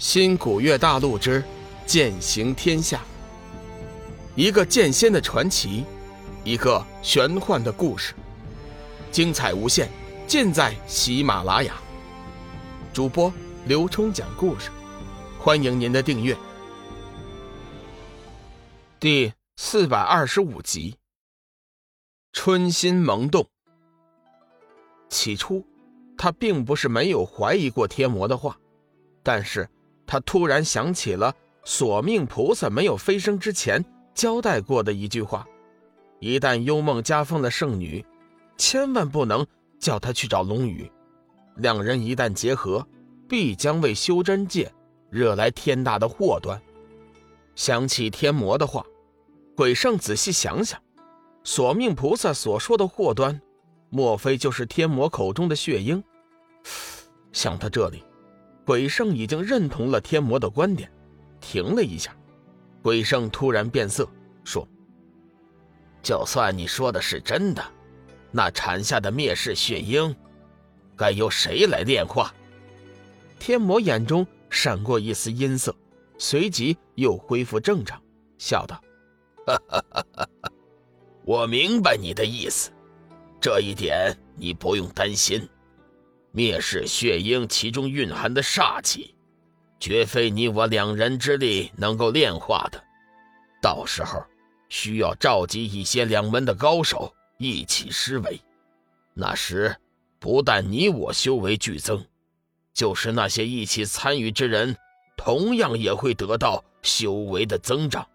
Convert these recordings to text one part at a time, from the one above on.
新古月大陆之剑行天下，一个剑仙的传奇，一个玄幻的故事，精彩无限，尽在喜马拉雅。主播刘冲讲故事，欢迎您的订阅。第四百二十五集，春心萌动。起初，他并不是没有怀疑过天魔的话，但是。他突然想起了索命菩萨没有飞升之前交代过的一句话：一旦幽梦加封了圣女，千万不能叫她去找龙宇。两人一旦结合，必将为修真界惹来天大的祸端。想起天魔的话，鬼圣仔细想想，索命菩萨所说的祸端，莫非就是天魔口中的血鹰？想到这里。鬼圣已经认同了天魔的观点，停了一下，鬼圣突然变色，说：“就算你说的是真的，那产下的灭世血鹰，该由谁来炼化？”天魔眼中闪过一丝阴色，随即又恢复正常，笑道：“，我明白你的意思，这一点你不用担心。”灭世血鹰其中蕴含的煞气，绝非你我两人之力能够炼化的。到时候需要召集一些两门的高手一起施为。那时不但你我修为剧增，就是那些一起参与之人，同样也会得到修为的增长。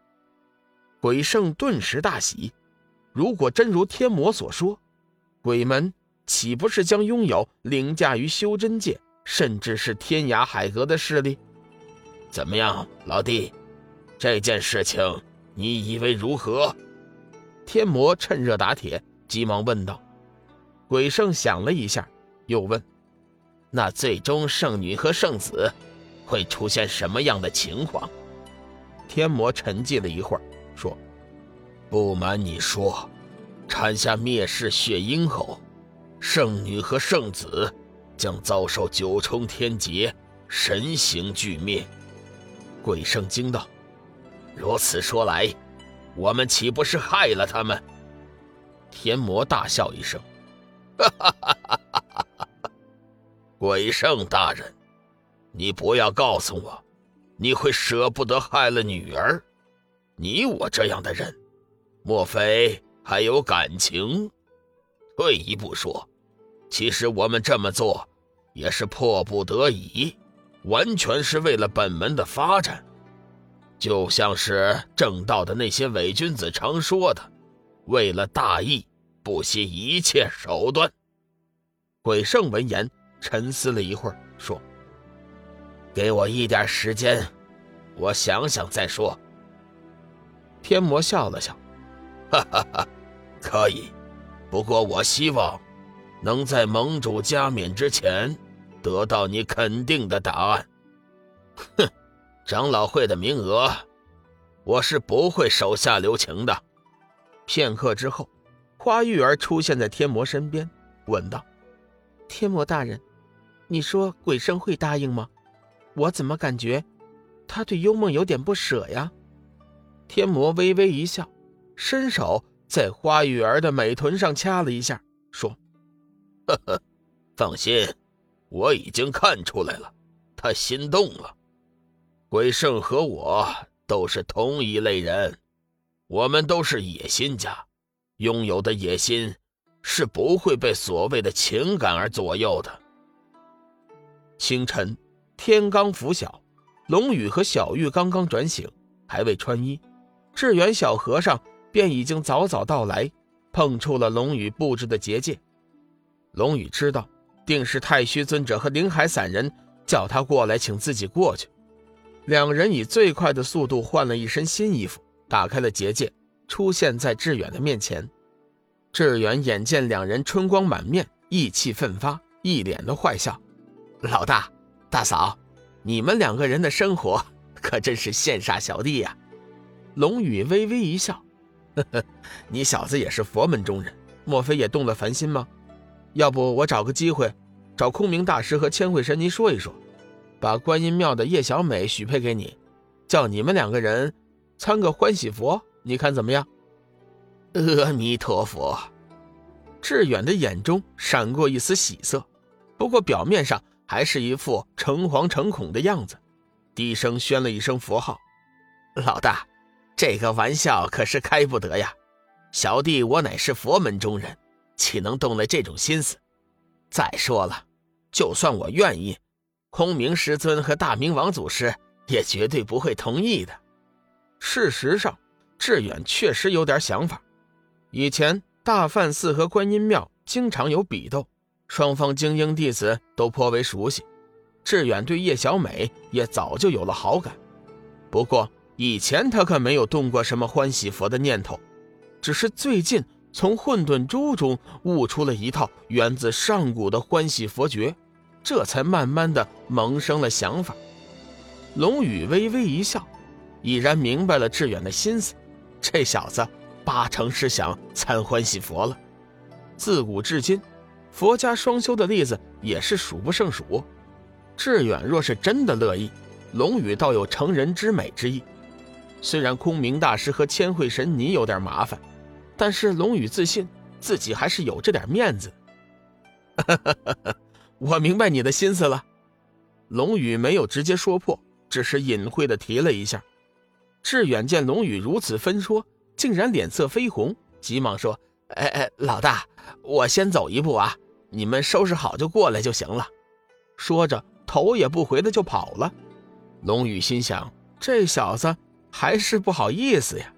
鬼圣顿时大喜，如果真如天魔所说，鬼门。岂不是将拥有凌驾于修真界，甚至是天涯海阁的势力？怎么样，老弟，这件事情你以为如何？天魔趁热打铁，急忙问道。鬼圣想了一下，又问：“那最终圣女和圣子会出现什么样的情况？”天魔沉寂了一会儿，说：“不瞒你说，产下灭世血鹰后。”圣女和圣子将遭受九重天劫，神形俱灭。鬼圣惊道：“如此说来，我们岂不是害了他们？”天魔大笑一声：“哈哈哈哈哈哈！鬼圣大人，你不要告诉我，你会舍不得害了女儿？你我这样的人，莫非还有感情？退一步说。”其实我们这么做，也是迫不得已，完全是为了本门的发展。就像是正道的那些伪君子常说的：“为了大义，不惜一切手段。”鬼圣闻言沉思了一会儿，说：“给我一点时间，我想想再说。”天魔笑了笑：“哈哈哈，可以，不过我希望。”能在盟主加冕之前得到你肯定的答案。哼，长老会的名额，我是不会手下留情的。片刻之后，花玉儿出现在天魔身边，问道：“天魔大人，你说鬼圣会答应吗？我怎么感觉他对幽梦有点不舍呀？”天魔微微一笑，伸手在花玉儿的美臀上掐了一下，说。呵呵，放心，我已经看出来了，他心动了。鬼圣和我都是同一类人，我们都是野心家，拥有的野心是不会被所谓的情感而左右的。清晨，天刚拂晓，龙宇和小玉刚刚转醒，还未穿衣，智远小和尚便已经早早到来，碰触了龙宇布置的结界。龙宇知道，定是太虚尊者和灵海散人叫他过来，请自己过去。两人以最快的速度换了一身新衣服，打开了结界，出现在志远的面前。志远眼见两人春光满面，意气奋发，一脸的坏笑：“老大、大嫂，你们两个人的生活可真是羡煞小弟呀！”龙宇微微一笑：“呵呵，你小子也是佛门中人，莫非也动了凡心吗？”要不我找个机会，找空明大师和千惠神尼说一说，把观音庙的叶小美许配给你，叫你们两个人参个欢喜佛，你看怎么样？阿弥陀佛。志远的眼中闪过一丝喜色，不过表面上还是一副诚惶诚恐的样子，低声宣了一声佛号：“老大，这个玩笑可是开不得呀！小弟我乃是佛门中人，岂能动了这种心思？再说了，就算我愿意，空明师尊和大明王祖师也绝对不会同意的。”事实上，志远确实有点想法，以前。大梵寺和观音庙经常有比斗，双方精英弟子都颇为熟悉。志远对叶小美也早就有了好感，不过以前他可没有动过什么欢喜佛的念头，只是最近从混沌珠中悟出了一套源自上古的欢喜佛诀，这才慢慢的萌生了想法。龙宇微微一笑，已然明白了志远的心思，这小子。八成是想参欢喜佛了。自古至今，佛家双修的例子也是数不胜数。志远若是真的乐意，龙宇倒有成人之美之意。虽然空明大师和千惠神尼有点麻烦，但是龙宇自信自己还是有这点面子。我明白你的心思了。龙宇没有直接说破，只是隐晦的提了一下。志远见龙宇如此分说。竟然脸色绯红，急忙说：“哎哎，老大，我先走一步啊，你们收拾好就过来就行了。”说着，头也不回的就跑了。龙宇心想：这小子还是不好意思呀。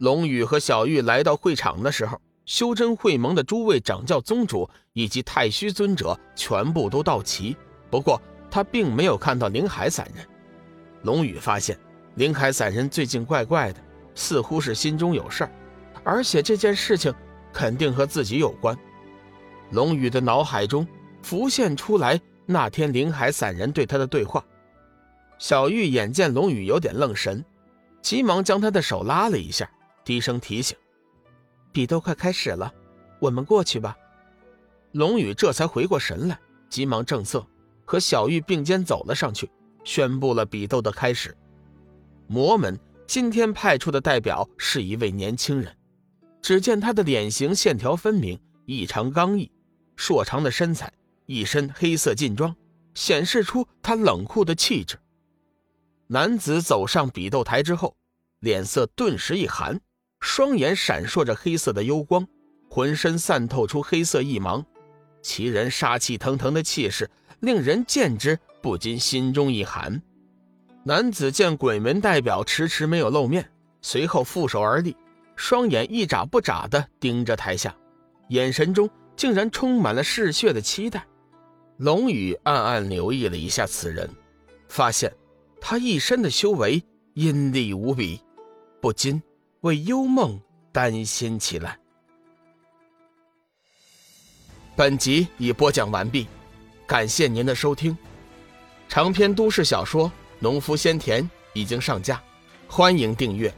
龙宇和小玉来到会场的时候，修真会盟的诸位掌教宗主以及太虚尊者全部都到齐，不过他并没有看到林海散人。龙宇发现林海散人最近怪怪的。似乎是心中有事儿，而且这件事情肯定和自己有关。龙宇的脑海中浮现出来那天林海散人对他的对话。小玉眼见龙宇有点愣神，急忙将他的手拉了一下，低声提醒：“比斗快开始了，我们过去吧。”龙宇这才回过神来，急忙正色，和小玉并肩走了上去，宣布了比斗的开始。魔门。今天派出的代表是一位年轻人，只见他的脸型线条分明，异常刚毅，硕长的身材，一身黑色劲装，显示出他冷酷的气质。男子走上比斗台之后，脸色顿时一寒，双眼闪烁着黑色的幽光，浑身散透出黑色异芒，其人杀气腾腾的气势，令人见之不禁心中一寒。男子见鬼门代表迟迟没有露面，随后负手而立，双眼一眨不眨地盯着台下，眼神中竟然充满了嗜血的期待。龙宇暗暗留意了一下此人，发现他一身的修为阴厉无比，不禁为幽梦担心起来。本集已播讲完毕，感谢您的收听，长篇都市小说。农夫先田已经上架，欢迎订阅。